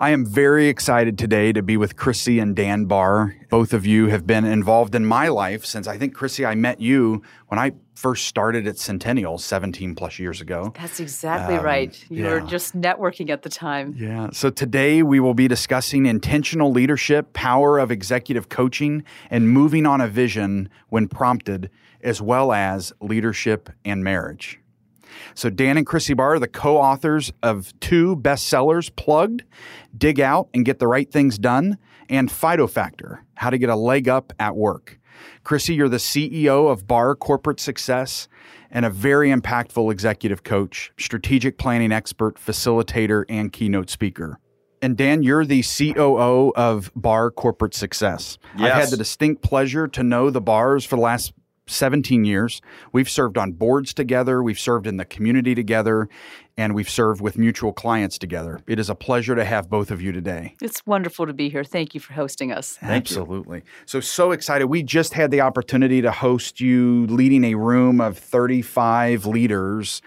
I am very excited today to be with Chrissy and Dan Barr. Both of you have been involved in my life since I think, Chrissy, I met you when I first started at Centennial 17 plus years ago. That's exactly um, right. You yeah. were just networking at the time. Yeah. So today we will be discussing intentional leadership, power of executive coaching, and moving on a vision when prompted, as well as leadership and marriage. So Dan and Chrissy Barr are the co-authors of two bestsellers, Plugged, Dig Out and Get the Right Things Done, and Fido Factor, How to Get a Leg Up at Work. Chrissy, you're the CEO of Barr Corporate Success and a very impactful executive coach, strategic planning expert, facilitator, and keynote speaker. And Dan, you're the COO of Barr Corporate Success. Yes. I've had the distinct pleasure to know the Barrs for the last 17 years. We've served on boards together, we've served in the community together, and we've served with mutual clients together. It is a pleasure to have both of you today. It's wonderful to be here. Thank you for hosting us. Thank Absolutely. You. So, so excited. We just had the opportunity to host you leading a room of 35 leaders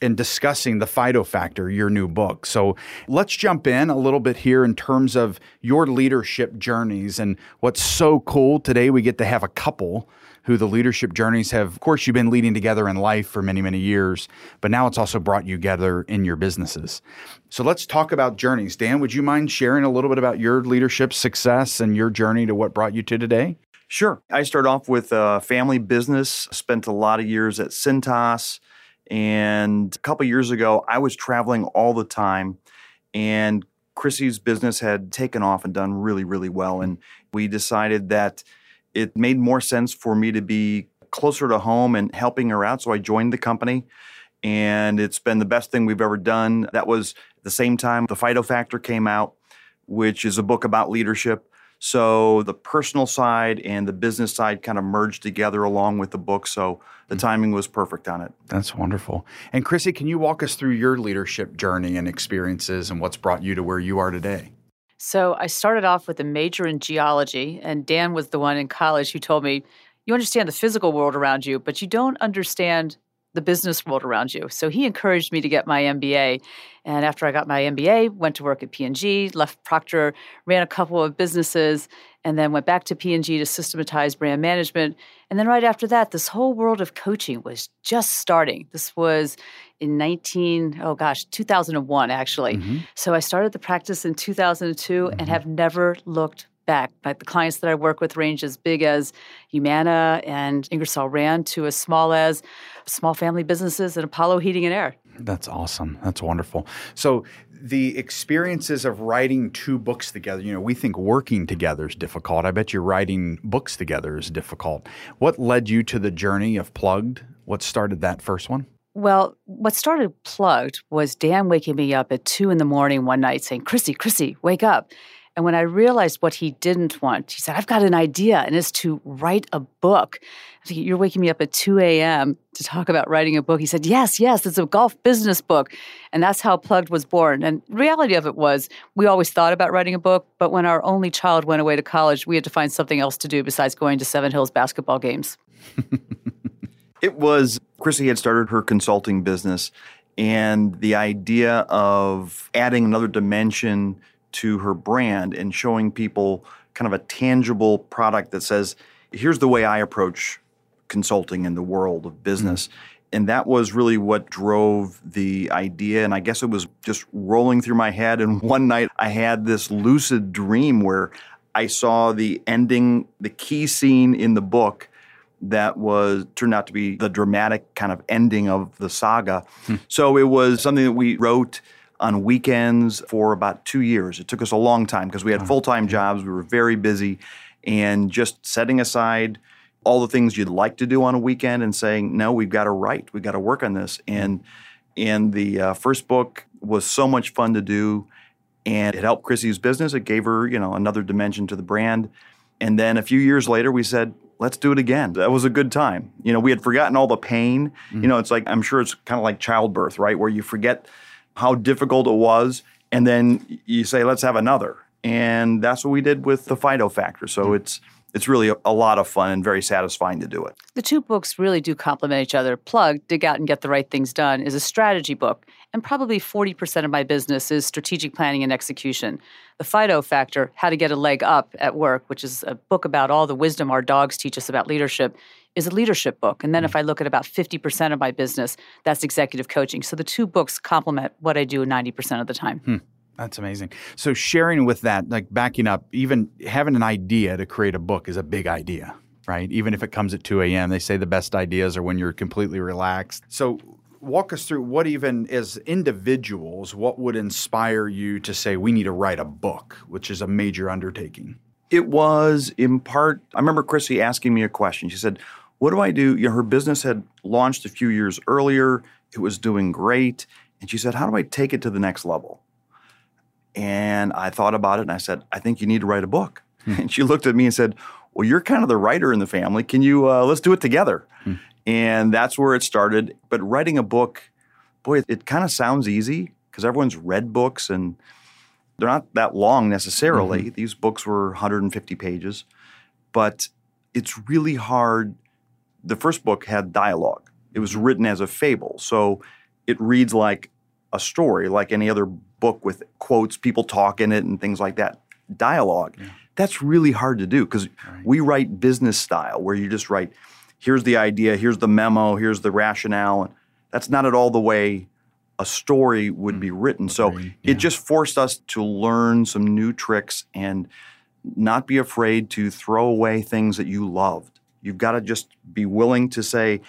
and discussing the Fido Factor, your new book. So let's jump in a little bit here in terms of your leadership journeys. And what's so cool today, we get to have a couple who the leadership journeys have, of course, you've been leading together in life for many, many years, but now it's also brought you together in your businesses. So let's talk about journeys. Dan, would you mind sharing a little bit about your leadership success and your journey to what brought you to today? Sure. I started off with a family business, spent a lot of years at Cintas. And a couple years ago, I was traveling all the time, and Chrissy's business had taken off and done really, really well. And we decided that it made more sense for me to be closer to home and helping her out. So I joined the company and it's been the best thing we've ever done. That was at the same time the Fido Factor came out, which is a book about leadership. So the personal side and the business side kind of merged together along with the book. So the mm. timing was perfect on it. That's wonderful. And Chrissy, can you walk us through your leadership journey and experiences and what's brought you to where you are today? So I started off with a major in geology, and Dan was the one in college who told me, You understand the physical world around you, but you don't understand the business world around you. So he encouraged me to get my MBA. And after I got my MBA, went to work at P&G, left Procter, ran a couple of businesses, and then went back to P&G to systematize brand management. And then right after that, this whole world of coaching was just starting. This was in 19 oh gosh 2001 actually mm-hmm. so i started the practice in 2002 mm-hmm. and have never looked back like the clients that i work with range as big as humana and ingersoll rand to as small as small family businesses and apollo heating and air that's awesome that's wonderful so the experiences of writing two books together, you know, we think working together is difficult. I bet you writing books together is difficult. What led you to the journey of Plugged? What started that first one? Well, what started plugged was Dan waking me up at two in the morning one night saying, Chrissy, Chrissy, wake up. And when I realized what he didn't want, he said, I've got an idea, and it's to write a book. Said, You're waking me up at 2 a.m. to talk about writing a book. He said, Yes, yes, it's a golf business book. And that's how Plugged was born. And reality of it was, we always thought about writing a book, but when our only child went away to college, we had to find something else to do besides going to Seven Hills basketball games. It was Chrissy had started her consulting business, and the idea of adding another dimension to her brand and showing people kind of a tangible product that says, here's the way I approach consulting in the world of business. Mm-hmm. And that was really what drove the idea. And I guess it was just rolling through my head. And one night I had this lucid dream where I saw the ending, the key scene in the book that was turned out to be the dramatic kind of ending of the saga. Hmm. So it was something that we wrote on weekends for about two years. It took us a long time because we had full time jobs, we were very busy, and just setting aside all the things you'd like to do on a weekend and saying, no, we've got to write, we've got to work on this. And and the uh, first book was so much fun to do and it helped Chrissy's business. It gave her, you know, another dimension to the brand. And then a few years later, we said, let's do it again. That was a good time. You know, we had forgotten all the pain. Mm-hmm. You know, it's like, I'm sure it's kind of like childbirth, right? Where you forget how difficult it was, and then you say, let's have another. And that's what we did with the Fido Factor. So mm-hmm. it's, it's really a, a, lot of fun and very satisfying to do it. The two books really do complement each other. Plug, Dig Out and Get the Right Things Done, is a strategy book, and probably 40% of my business is strategic planning and execution. The Fido Factor, How to Get a Leg Up at Work, which is a book about all the wisdom our dogs teach us about leadership, is a leadership book. And then if I look at about 50% of my business, that's executive coaching. So the two books complement what I do 90% of the time. Hmm. That's amazing. So sharing with that, like backing up, even having an idea to create a book is a big idea, right? Even if it comes at 2 a.m., they say the best ideas are when you're completely relaxed. So walk us through what even as individuals, what would inspire you to say we need to write a book, which is a major undertaking? It was in part, I remember Chrissy asking me a question. She said, What do I do? You know, her business had launched a few years earlier, it was doing great. And she said, How do I take it to the next level? And I thought about it and I said, I think you need to write a book. Hmm. And she looked at me and said, Well, you're kind of the writer in the family. Can you, uh, let's do it together. Hmm. And that's where it started. But writing a book, boy, it, it kind of sounds easy because everyone's read books and they're not that long necessarily. Mm-hmm. These books were 150 pages, but it's really hard. The first book had dialogue, it was written as a fable. So it reads like a story, like any other book with quotes, people talk in it, and things like that. Dialogue. Yeah. That's really hard to do because right. we write business style where you just write, here's the idea, here's the memo, here's the rationale. And that's not at all the way a story would mm. be written. So yeah. it just forced us to learn some new tricks and not be afraid to throw away things that you loved. You've got to just be willing to say,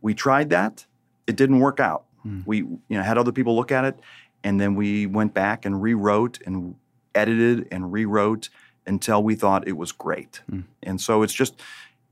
we tried that, it didn't work out. Mm. We you know had other people look at it and then we went back and rewrote and edited and rewrote until we thought it was great. Mm. And so it's just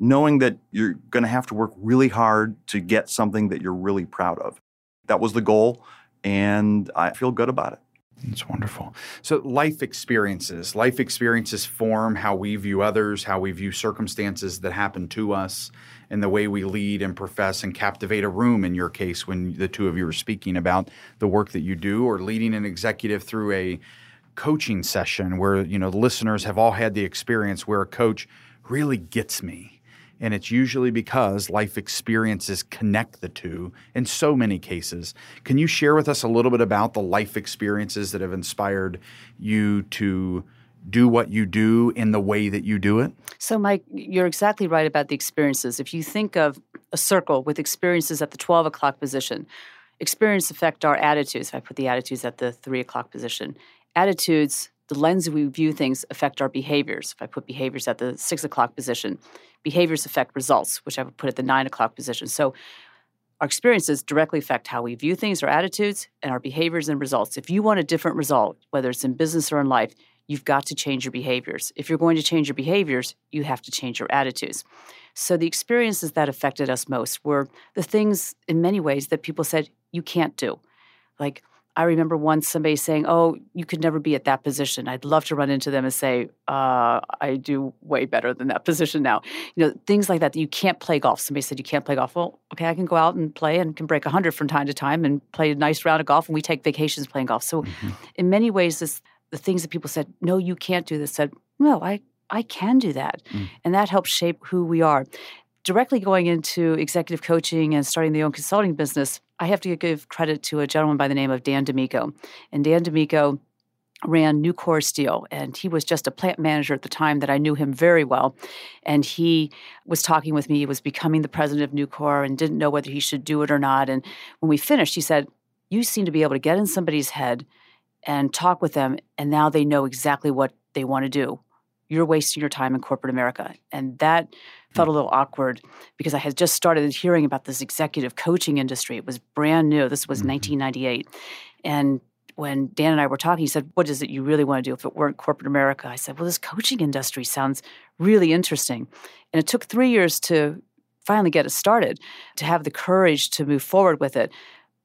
knowing that you're going to have to work really hard to get something that you're really proud of. That was the goal, and I feel good about it. It's wonderful. So, life experiences, life experiences form how we view others, how we view circumstances that happen to us, and the way we lead and profess and captivate a room. In your case, when the two of you were speaking about the work that you do, or leading an executive through a coaching session where you know the listeners have all had the experience where a coach really gets me and it's usually because life experiences connect the two in so many cases. Can you share with us a little bit about the life experiences that have inspired you to do what you do in the way that you do it? So, Mike, you're exactly right about the experiences. If you think of a circle with experiences at the 12 o'clock position, experience affect our attitudes. If I put the attitudes at the 3 o'clock position, attitudes the lens we view things affect our behaviors. If I put behaviors at the six o'clock position, behaviors affect results, which I would put at the nine o'clock position. So our experiences directly affect how we view things, our attitudes, and our behaviors and results. If you want a different result, whether it's in business or in life, you've got to change your behaviors. If you're going to change your behaviors, you have to change your attitudes. So the experiences that affected us most were the things in many ways that people said you can't do. Like I remember once somebody saying, "Oh, you could never be at that position." I'd love to run into them and say, uh, "I do way better than that position now." You know, things like that. That you can't play golf. Somebody said you can't play golf. Well, okay, I can go out and play and can break hundred from time to time and play a nice round of golf. And we take vacations playing golf. So, mm-hmm. in many ways, this the things that people said, "No, you can't do this." Said, "No, I I can do that," mm. and that helps shape who we are directly going into executive coaching and starting the own consulting business, I have to give credit to a gentleman by the name of Dan DiMicco. And Dan DiMicco ran Nucor Steel, and he was just a plant manager at the time that I knew him very well. And he was talking with me. He was becoming the president of Nucor and didn't know whether he should do it or not. And when we finished, he said, You seem to be able to get in somebody's head and talk with them, and now they know exactly what they want to do. You're wasting your time in corporate America. And that felt a little awkward because I had just started hearing about this executive coaching industry. It was brand new. This was mm-hmm. 1998. And when Dan and I were talking, he said, What is it you really want to do if it weren't corporate America? I said, Well, this coaching industry sounds really interesting. And it took three years to finally get it started, to have the courage to move forward with it.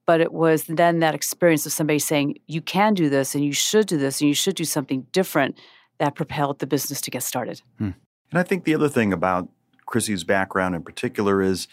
but it was then that experience of somebody saying, you can do this and you should do this and you should do something different that propelled the business to get started. Hmm. And I think the other thing about Chrissy's background in particular is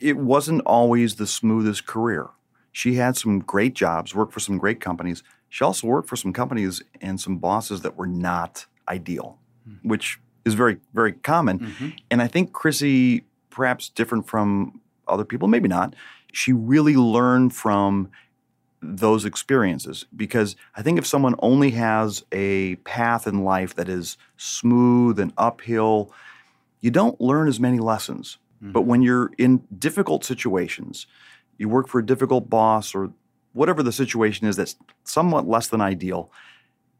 it wasn't always the smoothest career. She had some great jobs, worked for some great companies. She also worked for some companies and some bosses that were not ideal, mm-hmm. which is very, very common. Mm-hmm. And I think Chrissy, perhaps different from other people, maybe not, she really learned from those experiences because I think if someone only has a path in life that is smooth and uphill, you don't learn as many lessons. Mm-hmm. But when you're in difficult situations, you work for a difficult boss or whatever the situation is that's somewhat less than ideal,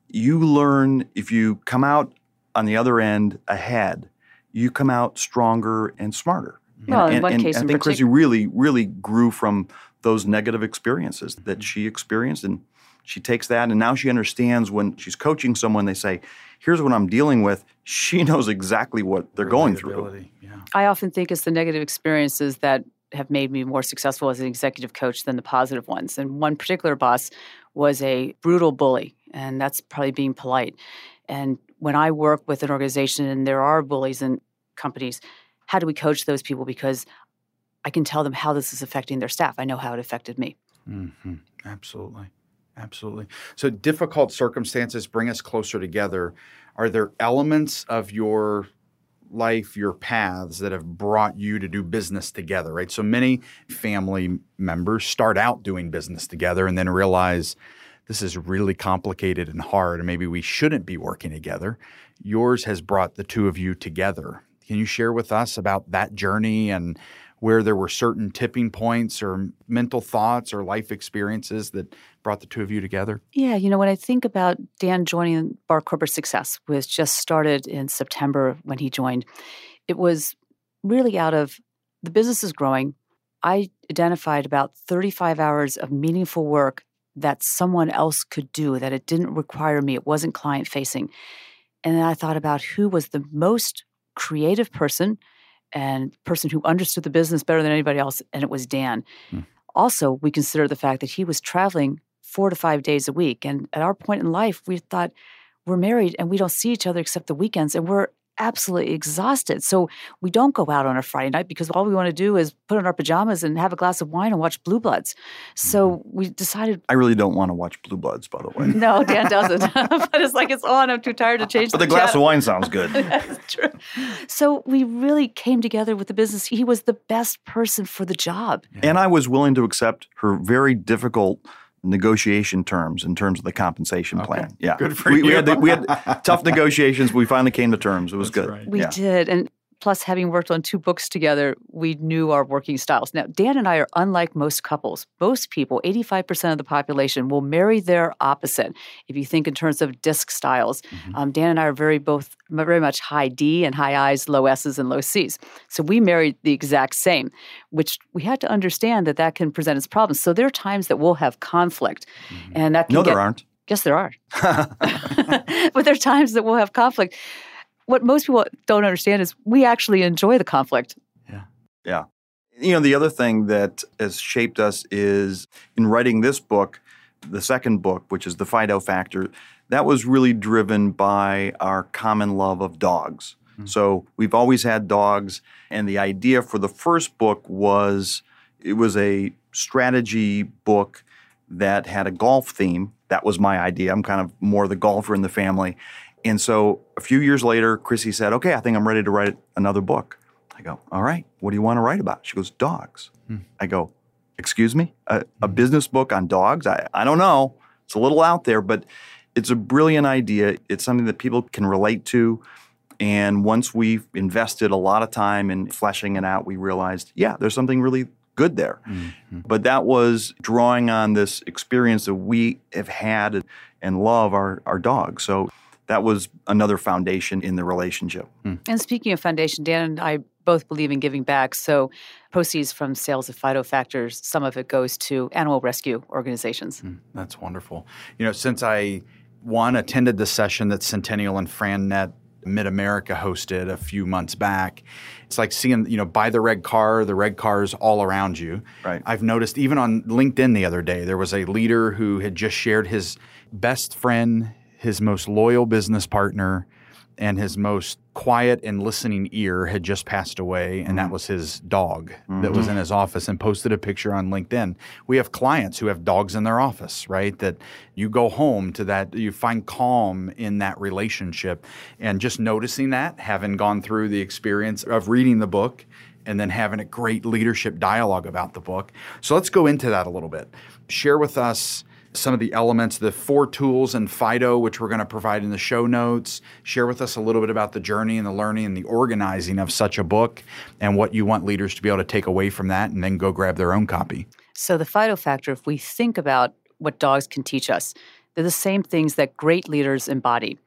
you learn if you come out on the other end ahead, you come out stronger and smarter. Well, and, in one and, case, and I think Chrissy really, really grew from those negative experiences that she experienced, and she takes that, and now she understands when she's coaching someone. They say, "Here's what I'm dealing with." She knows exactly what they're going through. Yeah. I often think it's the negative experiences that have made me more successful as an executive coach than the positive ones. And one particular boss was a brutal bully, and that's probably being polite. And when I work with an organization and there are bullies in companies, how do we coach those people? Because I can tell them how this is affecting their staff. I know how it affected me. Mm-hmm. Absolutely. Absolutely. So difficult circumstances bring us closer together. Are there elements of your life, your paths that have brought you to do business together, right? So many family members start out doing business together and then realize this is really complicated and hard, and maybe we shouldn't be working together. Yours has brought the two of you together. Can you share with us about that journey and where there were certain tipping points or mental thoughts or life experiences that brought the two of you together? Yeah, you know, when I think about Dan joining Barr Corporate Success, was just started in September when he joined, it was really out of the business is growing. I identified about 35 hours of meaningful work that someone else could do, that it didn't require me, it wasn't client facing. And then I thought about who was the most creative person and person who understood the business better than anybody else, and it was Dan. Hmm. Also, we consider the fact that he was traveling four to five days a week. And at our point in life, we thought, we're married and we don't see each other except the weekends, and we're absolutely exhausted. So we don't go out on a Friday night because all we want to do is put on our pajamas and have a glass of wine and watch Blue Bloods. So mm-hmm. we decided. I really don't want to watch Blue Bloods, by the way. No, Dan doesn't. but it's like it's on. I'm too tired to change. But the, the glass channel. of wine sounds good. That's true. So we really came together with the business. He was the best person for the job. And I was willing to accept her very difficult negotiation terms in terms of the compensation okay. plan. Yeah, good for we, you. We had, the, we had tough negotiations. We finally came to terms. It was That's good. Right. We yeah. did, and plus having worked on two books together, we knew our working styles. Now, Dan and I are unlike most couples. Most people, 85% of the population, will marry their opposite. If you think in terms of disc styles, mm-hmm. um, Dan and I are very both very much high D and high I's, low S's and low C's. So we married the exact same, which we had to understand that that can present its problems. So there are times that we'll have conflict, mm-hmm. and that can no, get, there aren't. Yes, there are. but there are times that we'll have conflict what most people don't understand is we actually enjoy the conflict. Yeah. Yeah. You know, the other thing that has shaped us is in writing this book, the second book, which is The Fido Factor, that was really driven by our common love of dogs. Mm-hmm. So we've always had dogs, and the idea for the first book was it was a strategy book that had a golf theme. That was my idea. I'm kind of more the golfer in the family. And so a few years later, Chrissy said, Okay, I think I'm ready to write another book. I go, All right, what do you want to write about? She goes, Dogs. Hmm. I go, Excuse me? A, a, business book on dogs? I, I don't know. It's a little out there, but it's a brilliant idea. It's something that people can relate to. And once we've invested a lot of time in fleshing it out, we realized, yeah, there's something really good there. Mm-hmm. But that was drawing on this experience that we have had and love our, our dogs. So that was another foundation in the relationship. Mm. And speaking of foundation, Dan and I both believe in giving back. So proceeds from sales of Fido Factors, some of it goes to animal rescue organizations. Mm, that's wonderful. You know, since I one attended the session that Centennial and FranNet Mid America hosted a few months back. It's like seeing, you know, buy the red car, the red cars all around you. Right. I've noticed even on LinkedIn the other day, there was a leader who had just shared his best friend, his most loyal business partner, and his most quiet and listening ear had just passed away, and that mm-hmm. was his dog that was mm-hmm. in his office and posted a picture on LinkedIn. We have clients who have dogs in their office, right? That you go home to that, you find calm in that relationship. And just noticing that, having gone through the experience of reading the book and then having a great leadership dialogue about the book. So let's go into that a little bit. Share with us some of the elements, the four tools and Fido, which we're going to provide in the show notes. Share with us a little bit about the journey and the learning and the organizing of such a book and what you want leaders to be able to take away from that and then go grab their own copy. So, the Fido factor, if we think about what dogs can teach us, they're the same things that great leaders embody.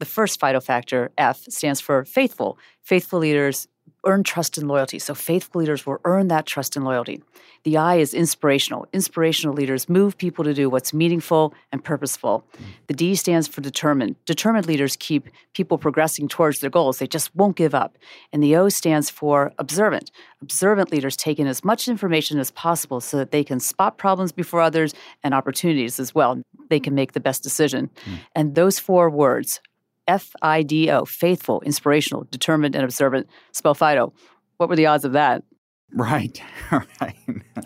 The first Fido factor, F, stands for faithful. Faithful leaders earn trust and loyalty. So faithful leaders will earn that trust and loyalty. The I is inspirational. Inspirational leaders move people to do what's meaningful and purposeful. The D stands for determined. Determined leaders keep people progressing towards their goals. They just won't give up. And the O stands for observant. Observant leaders take in as much information as possible so that they can spot problems before others and opportunities as well. They can make the best decision. Hmm. And those four words, F I D O, faithful, inspirational, determined, and observant, spell Fido. What were the odds of that? Right. right.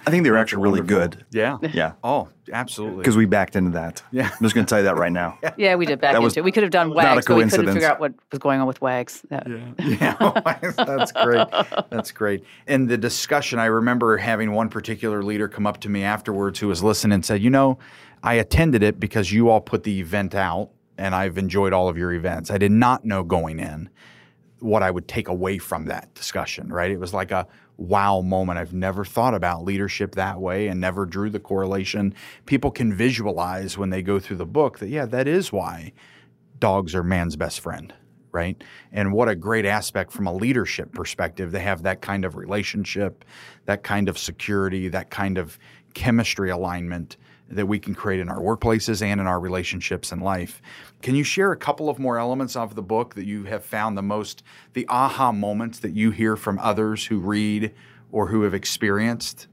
I think they were actually really good. Yeah. Yeah. Oh, absolutely. Because we backed into that. Yeah. I'm just going to tell you that right now. Yeah, we did back That into was it. We could have done not a wags, but we couldn't coincidence. figure out what was going on with wags. Yeah. yeah, oh, that's great. That's great. In the discussion, I remember having one particular leader come up to me afterwards who was listening and said, You know, I attended it because you all put the event out and I've enjoyed all of your events. I did not know going in what I would take away from that discussion, right? It was like a wow moment. I've never thought about leadership that way and never drew the correlation. People can visualize when they go through the book that, yeah, that is why dogs are man's best friend, right? And what a great aspect from a leadership perspective. They have that kind of relationship, that kind of security, that kind of chemistry alignment that we can create in our workplaces and in our relationships in life. Can you share a couple of more elements of the book that you have found the most, the aha moments that you hear from others who read or who have experienced?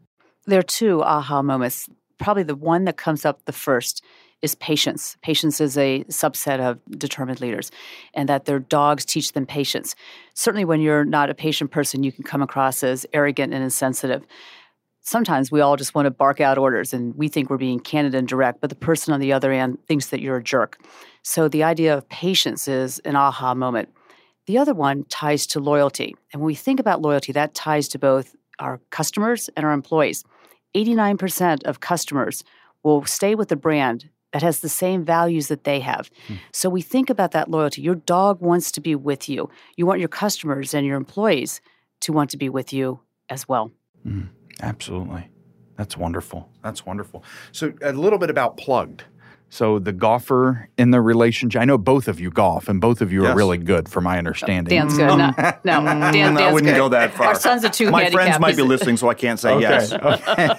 There are two aha moments. Probably the one that comes up the first is patience. Patience is a subset of determined leaders, and that their dogs teach them patience. Certainly, when you're not a patient person, you can come across as arrogant and insensitive. Sometimes we all just want to bark out orders and we think we're being candid and direct, but the person on the other end thinks that you're a jerk. So, the idea of patience is an aha moment. The other one ties to loyalty. And when we think about loyalty, that ties to both our customers and our employees. 89% of customers will stay with a brand that has the same values that they have. Hmm. So we think about that loyalty. Your dog wants to be with you. You want your customers and your employees to want to be with you as well. Hmm. Absolutely. That's wonderful. That's wonderful. So, a little bit about plugged. So, the golfer in the relationship, I know both of you golf and both of you are really good from my understanding. Dan's good. No, no, Dan, Dan's Mm, I wouldn't good. go that far. Our son's a two My handicap. friends might be listening, so I can't say yes. Okay.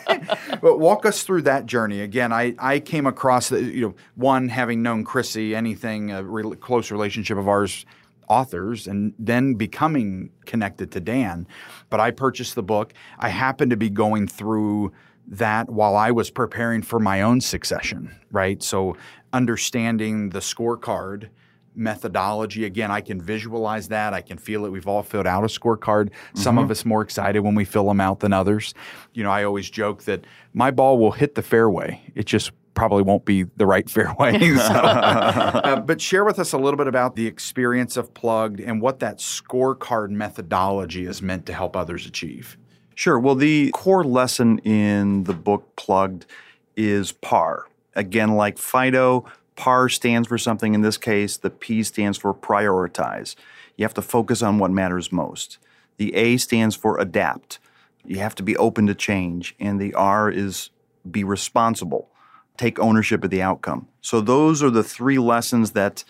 but walk us through that journey again. I, I came across the you know one having known Chrissy, anything a re- close relationship of ours, authors, and then becoming connected to Dan. But I purchased the book. I happened to be going through that while I was preparing for my own succession. Right, so understanding the scorecard methodology. Again, I can visualize that. I can feel it. We've all filled out a scorecard. Some of mm-hmm. us more excited when we fill them out than others. You know, I always joke that my ball will hit the fairway. It just probably won't be the right fairway. So, uh, but share with us a little bit about the experience of Plugged and what that scorecard methodology is meant to help others achieve. Sure. Well, the core lesson in the book Plugged is PAR. Again, like Fido, PAR stands for something. In this case, the P stands for prioritize. You have to focus on what matters most. The A stands for adapt. You have to be open to change. And the R is be responsible, take ownership of the outcome. So, those are the three lessons that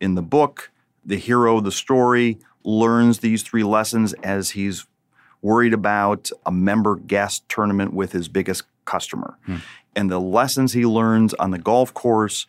in the book, the hero of the story learns these three lessons as he's worried about a member guest tournament with his biggest customer. And the lessons he learns on the golf course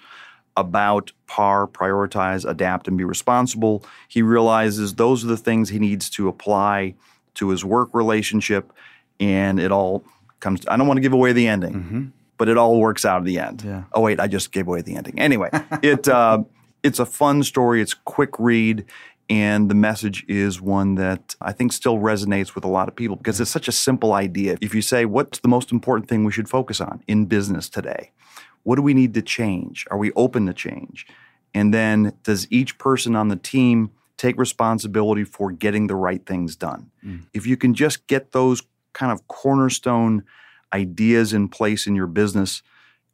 about PAR, prioritize, adapt, and be responsible, he realizes those are the things he needs to apply to his work relationship. And it all comes, I don't want to give away the ending, Mm-hmm. But it all works out at the end. Yeah. Oh, wait, I just gave away the ending. Anyway, it, uh, it's a fun story, it's quick read. And the message is one that I think still resonates with a lot of people because it's such a simple idea. If you say, What's the most important thing we should focus on in business today? What do we need to change? Are we open to change? And then does each person on the team take responsibility for getting the right things done? If you can just get those kind of cornerstone ideas in place in your business,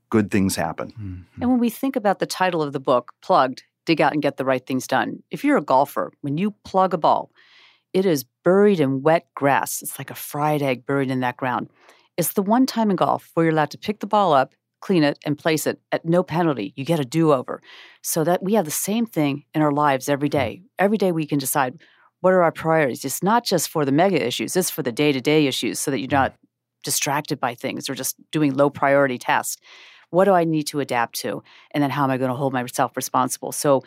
good things happen. Mm-hmm. And when we think about the title of the book, Plugged, Dig Out and Get the Right Things Done, if you're a golfer, when you plug a ball, it is buried in wet grass. It's like a fried egg buried in that ground. It's the one time in golf where you're allowed to pick the ball up, clean it, and place it at no penalty. You get a do over. So that we have the same thing in our lives every day. Every day we can decide what are our priorities. It's not just for the mega issues, it's for the day to day issues so that you're not distracted by things or just doing low priority tasks. What do I need to adapt to? And then how am I going to hold myself responsible? So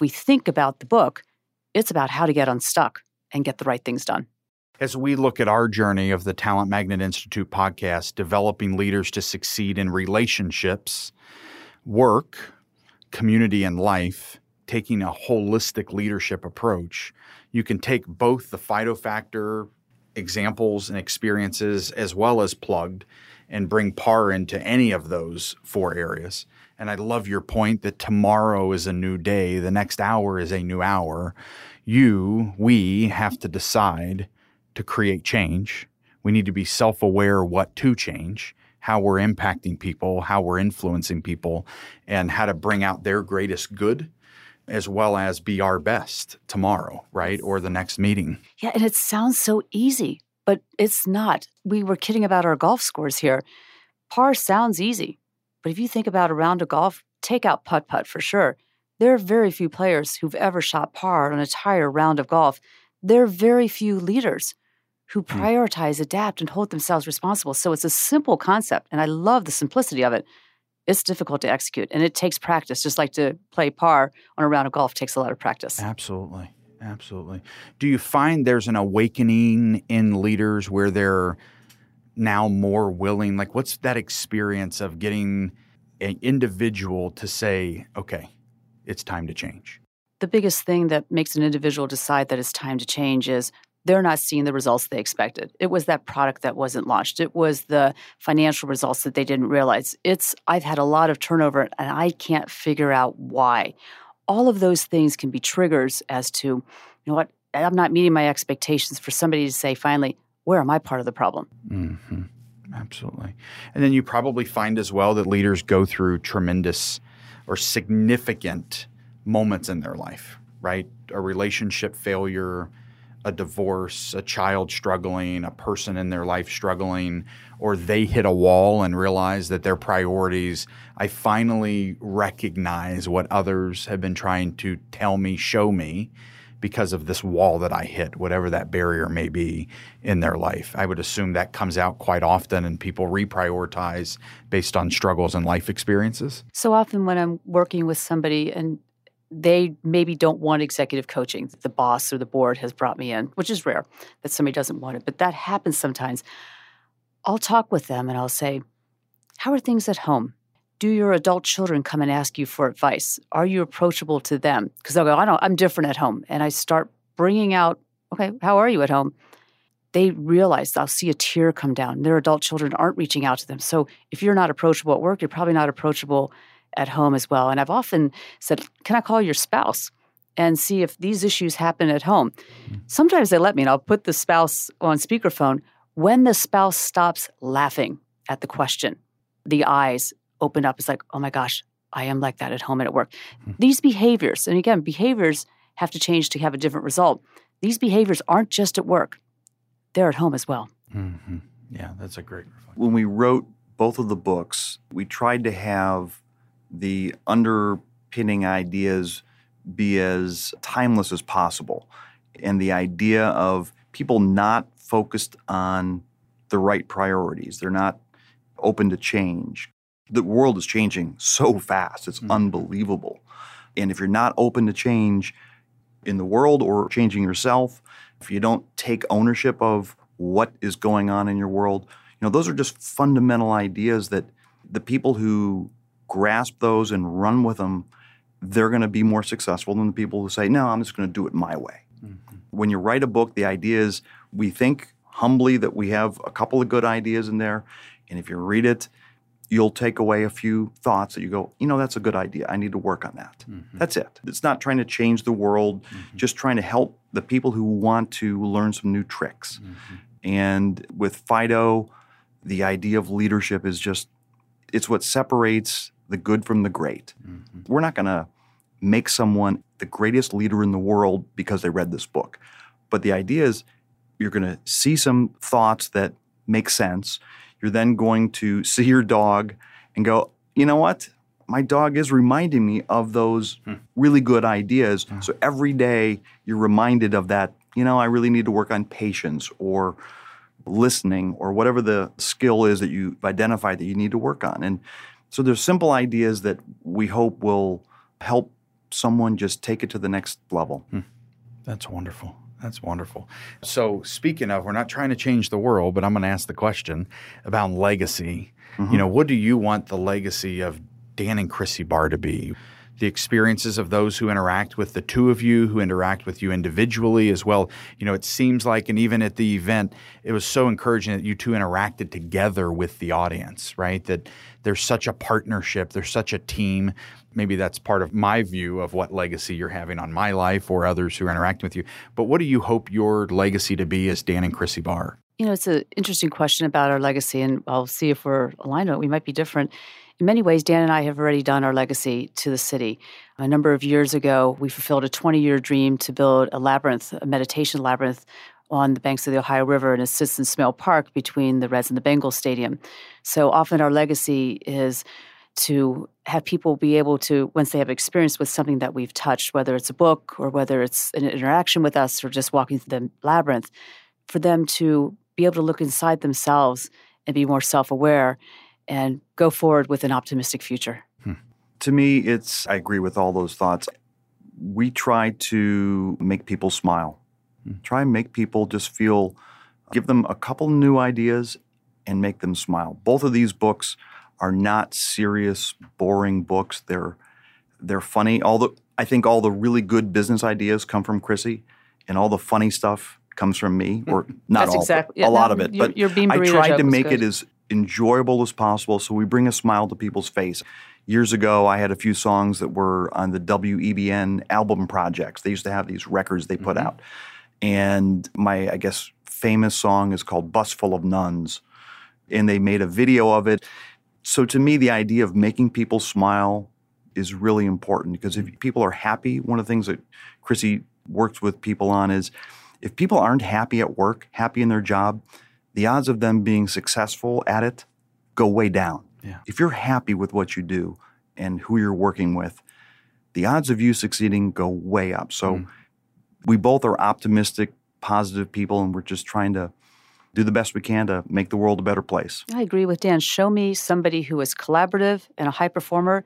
we think about the book, it's about how to get unstuck and get the right things done. As we look at our journey of the Talent Magnet Institute podcast, developing leaders to succeed in relationships, work, community, and life, taking a holistic leadership approach, you can take both the Fido Factor examples and experiences as well as plugged and bring PAR into any of those four areas. And I love your point that tomorrow is a new day, the next hour is a new hour. You, we have to decide to create change. We need to be self aware what to change, how we're impacting people, how we're influencing people, and how to bring out their greatest good as well as be our best tomorrow, right? Or the next meeting. Yeah, and it sounds so easy, but it's not. We were kidding about our golf scores here. Par sounds easy, but if you think about a round of golf, take out putt putt for sure. There are very few players who've ever shot par on an entire round of golf. There are very few leaders who hmm. prioritize, adapt, and hold themselves responsible. So it's a simple concept, and I love the simplicity of it. It's difficult to execute, and it takes practice. Just like to play par on a round of golf takes a lot of practice. Absolutely. Absolutely. Do you find there's an awakening in leaders where they're now more willing? Like, what's that experience of getting an individual to say, okay, it's time to change? the biggest thing that makes an individual decide that it's time to change is they're not seeing the results they expected. It was that product that wasn't launched. It was the financial results that they didn't realize. It's I've had a lot of turnover and I can't figure out why. All of those things can be triggers as to, you know what, I'm not meeting my expectations for somebody to say finally, where am I part of the problem? hmm Absolutely. And then you probably find as well that leaders go through tremendous or significant moments in their life, right? A relationship failure, a divorce, a child struggling, a person in their life struggling, or they hit a wall and realize that their priorities, I finally recognize what others have been trying to tell me, show me because of this wall that I hit, whatever that barrier may be in their life. I would assume that comes out quite often and people reprioritize based on struggles and life experiences. So often when I'm working with somebody and they maybe don't want executive coaching, the boss or the board has brought me in, which is rare that somebody doesn't want it, but that happens sometimes. I'll talk with them and I'll say, How are things at home? Do your adult children come and ask you for advice? Are you approachable to them? Because they'll go, I don't, I'm different at home. And I start bringing out, okay, how are you at home? They realize I'll see a tear come down. Their adult children aren't reaching out to them. So if you're not approachable at work, you're probably not approachable at home as well. And I've often said, Can I call your spouse and see if these issues happen at home? Sometimes they let me, and I'll put the spouse on speakerphone. When the spouse stops laughing at the question, the eyes open up. It's like, Oh my gosh, I am like that at home and at work. These behaviors, and again, behaviors have to change to have a different result. These behaviors aren't just at work, they're at home as well. Mm-hmm. Yeah, that's a great reflection. When we wrote both of the books, we tried to have the underpinning ideas be as timeless as possible. And the idea of people not focused on the right priorities, they're not open to change. the world is changing so fast. It's Mm-hmm. unbelievable. And if you're not open to change in the world or changing yourself, if you don't take ownership of what is going on in your world, you know, those are just fundamental ideas that the people who grasp those and run with them, they're going to be more successful than the people who say, no, I'm just going to do it my way. Mm-hmm. When you write a book, the idea is we think humbly that we have a couple of good ideas in there. And if you read it, you'll take away a few thoughts that you go, you know, that's a good idea. I need to work on that. Mm-hmm. That's it. It's not trying to change the world, mm-hmm. just trying to help the people who want to learn some new tricks. And with Fido, the idea of leadership is just it's what separates the good from the great. Mm-hmm. We're not going to make someone the greatest leader in the world because they read this book. But the idea is you're going to see some thoughts that make sense. You're then going to see your dog and go, you know what? My dog is reminding me of those hmm. really good ideas. So every day you're reminded of that, you know, I really need to work on patience or listening or whatever the skill is that you've identified that you need to work on. And so there's simple ideas that we hope will help someone just take it to the next level. Hmm. That's wonderful. That's wonderful. So, speaking of, we're not trying to change the world, but I'm going to ask the question about legacy. You mm-hmm. know, what do you want the legacy of Dan and Chrissy Barr to be? The experiences of those who interact with the two of you, who interact with you individually as well. You know, it seems like, and even at the event, it was so encouraging that you two interacted together with the audience, right? That there's such a partnership, there's such a team. Maybe that's part of my view of what legacy you're having on my life or others who are interacting with you. But what do you hope your legacy to be as Dan and Chrissy Barr? You know, it's an interesting question about our legacy, and I'll see if we're aligned on it. We might be different. In many ways, Dan and I have already done our legacy to the city. A number of years ago, we fulfilled a 20 year dream to build a labyrinth, a meditation labyrinth on the banks of the Ohio River in a Citizen Smale Park between the Reds and the Bengals Stadium. So often our legacy is to have people be able to, once they have experience with something that we've touched, whether it's a book or whether it's an interaction with us or just walking through the labyrinth, for them to be able to look inside themselves and be more self aware and go forward with an optimistic future. Hmm. To me, it's, I agree with all those thoughts. We try to make people smile, hmm. try and make people just feel, give them a couple new ideas and make them smile. Both of these books are not serious, boring books. They're they're funny. All the I think all the really good business ideas come from Chrissy, and all the funny stuff comes from me, or hmm. not That's all, exactly- yeah, a lot no, of it. your- But your bean I burrito tried to was make it as enjoyable as possible, so we bring a smile to people's face. Years ago, I had a few songs that were on the WEBN album projects. They used to have these records they put mm-hmm. out, and my I guess famous song is called "Bus Full of Nuns," and they made a video of it. So to me, the idea of making people smile is really important because if mm-hmm. people are happy, one of the things that Chrissy works with people on is if people aren't happy at work, happy in their job, the odds of them being successful at it go way down. Yeah. If you're happy with what you do and who you're working with, the odds of you succeeding go way up. So mm-hmm. we both are optimistic, positive people, and we're just trying to do the best we can to make the world a better place. I agree with Dan. Show me somebody who is collaborative and a high performer,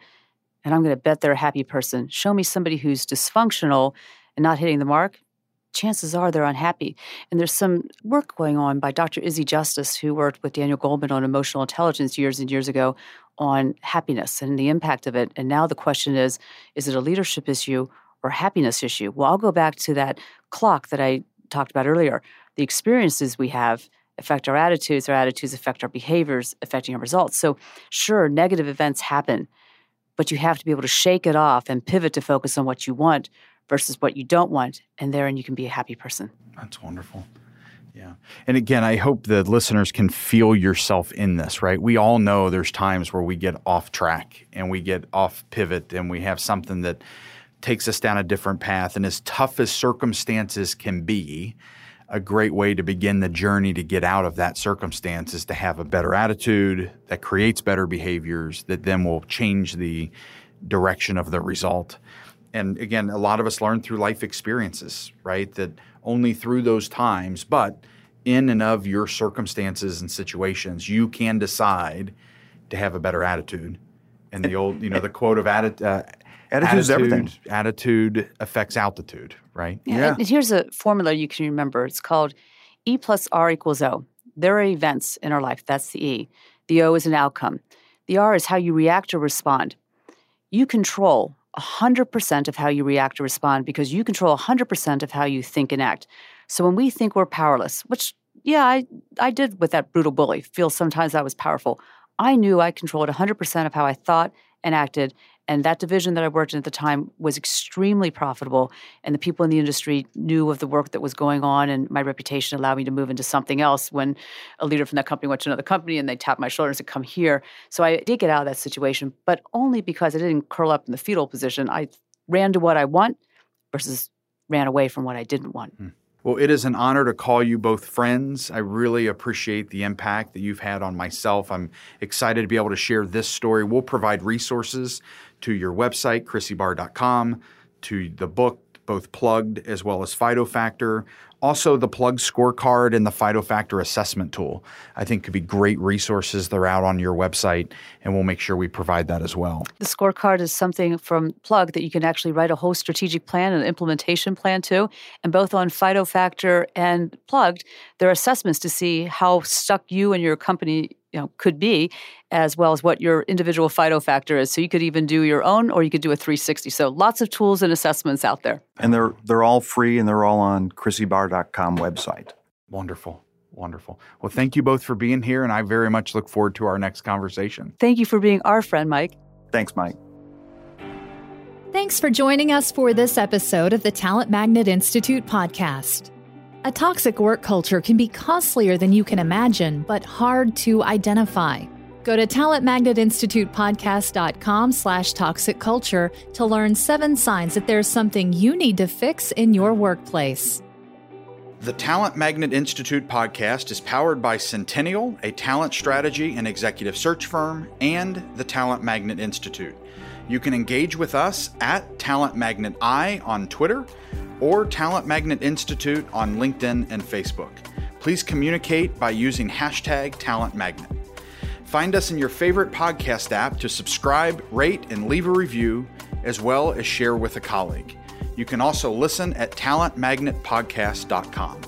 and I'm going to bet they're a happy person. Show me somebody who's dysfunctional and not hitting the mark. Chances are they're unhappy. And there's some work going on by Dr. Izzy Justice, who worked with Daniel Goleman on emotional intelligence years and years ago on happiness and the impact of it. And now the question is is it a leadership issue or happiness issue? Well, I'll go back to that clock that I talked about earlier. The experiences we have affect our attitudes, our attitudes affect our behaviors, affecting our results. So, sure, negative events happen, but you have to be able to shake it off and pivot to focus on what you want versus what you don't want. And therein you can be a happy person. That's wonderful. Yeah. And again, I hope the listeners can feel yourself in this, right? We all know there's times where we get off track and we get off pivot and we have something that takes us down a different path. And as tough as circumstances can be, a great way to begin the journey to get out of that circumstance is to have a better attitude that creates better behaviors that then will change the direction of the result. And again, a lot of us learn through life experiences, right? That only through those times, but in and of your circumstances and situations, you can decide to have a better attitude. And the old, you know, the quote of atti- uh, Attitude's attitude, everything. Attitude affects altitude, right? Yeah. And here's a formula you can remember. It's called E plus R equals O. There are events in our life. That's the E. The O is an outcome. The R is how you react or respond. You control 100% of how you react or respond because you control 100% of how you think and act. So when we think we're powerless, which, yeah, I, I did with that brutal bully, feel sometimes I was powerful. I knew I controlled 100% of how I thought and acted. And that division that I worked in at the time was extremely profitable. And the people in the industry knew of the work that was going on. And my reputation allowed me to move into something else when a leader from that company went to another company and they tapped my shoulder and said, Come here. So I did get out of that situation, but only because I didn't curl up in the fetal position. I ran to what I want versus ran away from what I didn't want. Hmm. Well, it is an honor to call you both friends. I really appreciate the impact that you've had on myself. I'm excited to be able to share this story. We'll provide resources to your website, chrissybarr.com, to the book, both plugged as well as PhytoFactor. Also, the plug scorecard and the PhytoFactor assessment tool, I think could be great resources. They're out on your website, and we'll make sure we provide that as well. The scorecard is something from Plug that you can actually write a whole strategic plan and implementation plan to. And both on PhytoFactor and Plugged, there are assessments to see how stuck you and your company you know, could be, as well as what your individual PhytoFactor is. So you could even do your own, or you could do a 360. So lots of tools and assessments out there. And they're they're all free and they're all on chrissybarr.com website. Wonderful. Wonderful. Well, thank you both for being here, and I very much look forward to our next conversation. Thank you for being our friend, Mike. Thanks, Mike. Thanks for joining us for this episode of the Talent Magnet Institute podcast. A toxic work culture can be costlier than you can imagine, but hard to identify. Go to talentmagnetinstitutepodcast.com slash toxic culture to learn seven signs that there's something you need to fix in your workplace. The Talent Magnet Institute podcast is powered by Centennial, a talent strategy and executive search firm, and the Talent Magnet Institute. You can engage with us at Talent Magnet I on Twitter or Talent Magnet Institute on LinkedIn and Facebook. Please communicate by using hashtag Talent Magnet. Find us in your favorite podcast app to subscribe, rate, and leave a review, as well as share with a colleague. You can also listen at talentmagnetpodcast.com.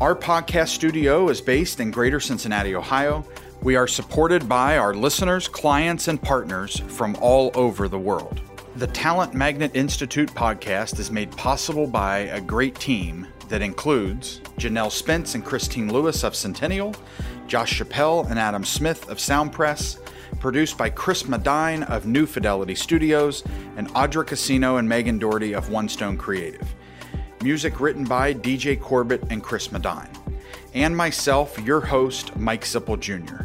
Our podcast studio is based in Greater Cincinnati, Ohio. We are supported by our listeners, clients, and partners from all over the world. The Talent Magnet Institute podcast is made possible by a great team that includes Janelle Spence and Christine Lewis of Centennial, Josh Chappelle and Adam Smith of Soundpress, produced by Chris Madine of New Fidelity Studios, and Audra Casino and Megan Doherty of One Stone Creative. Music written by DJ Corbett and Chris Madine. And myself, your host, Mike Sipple Jr.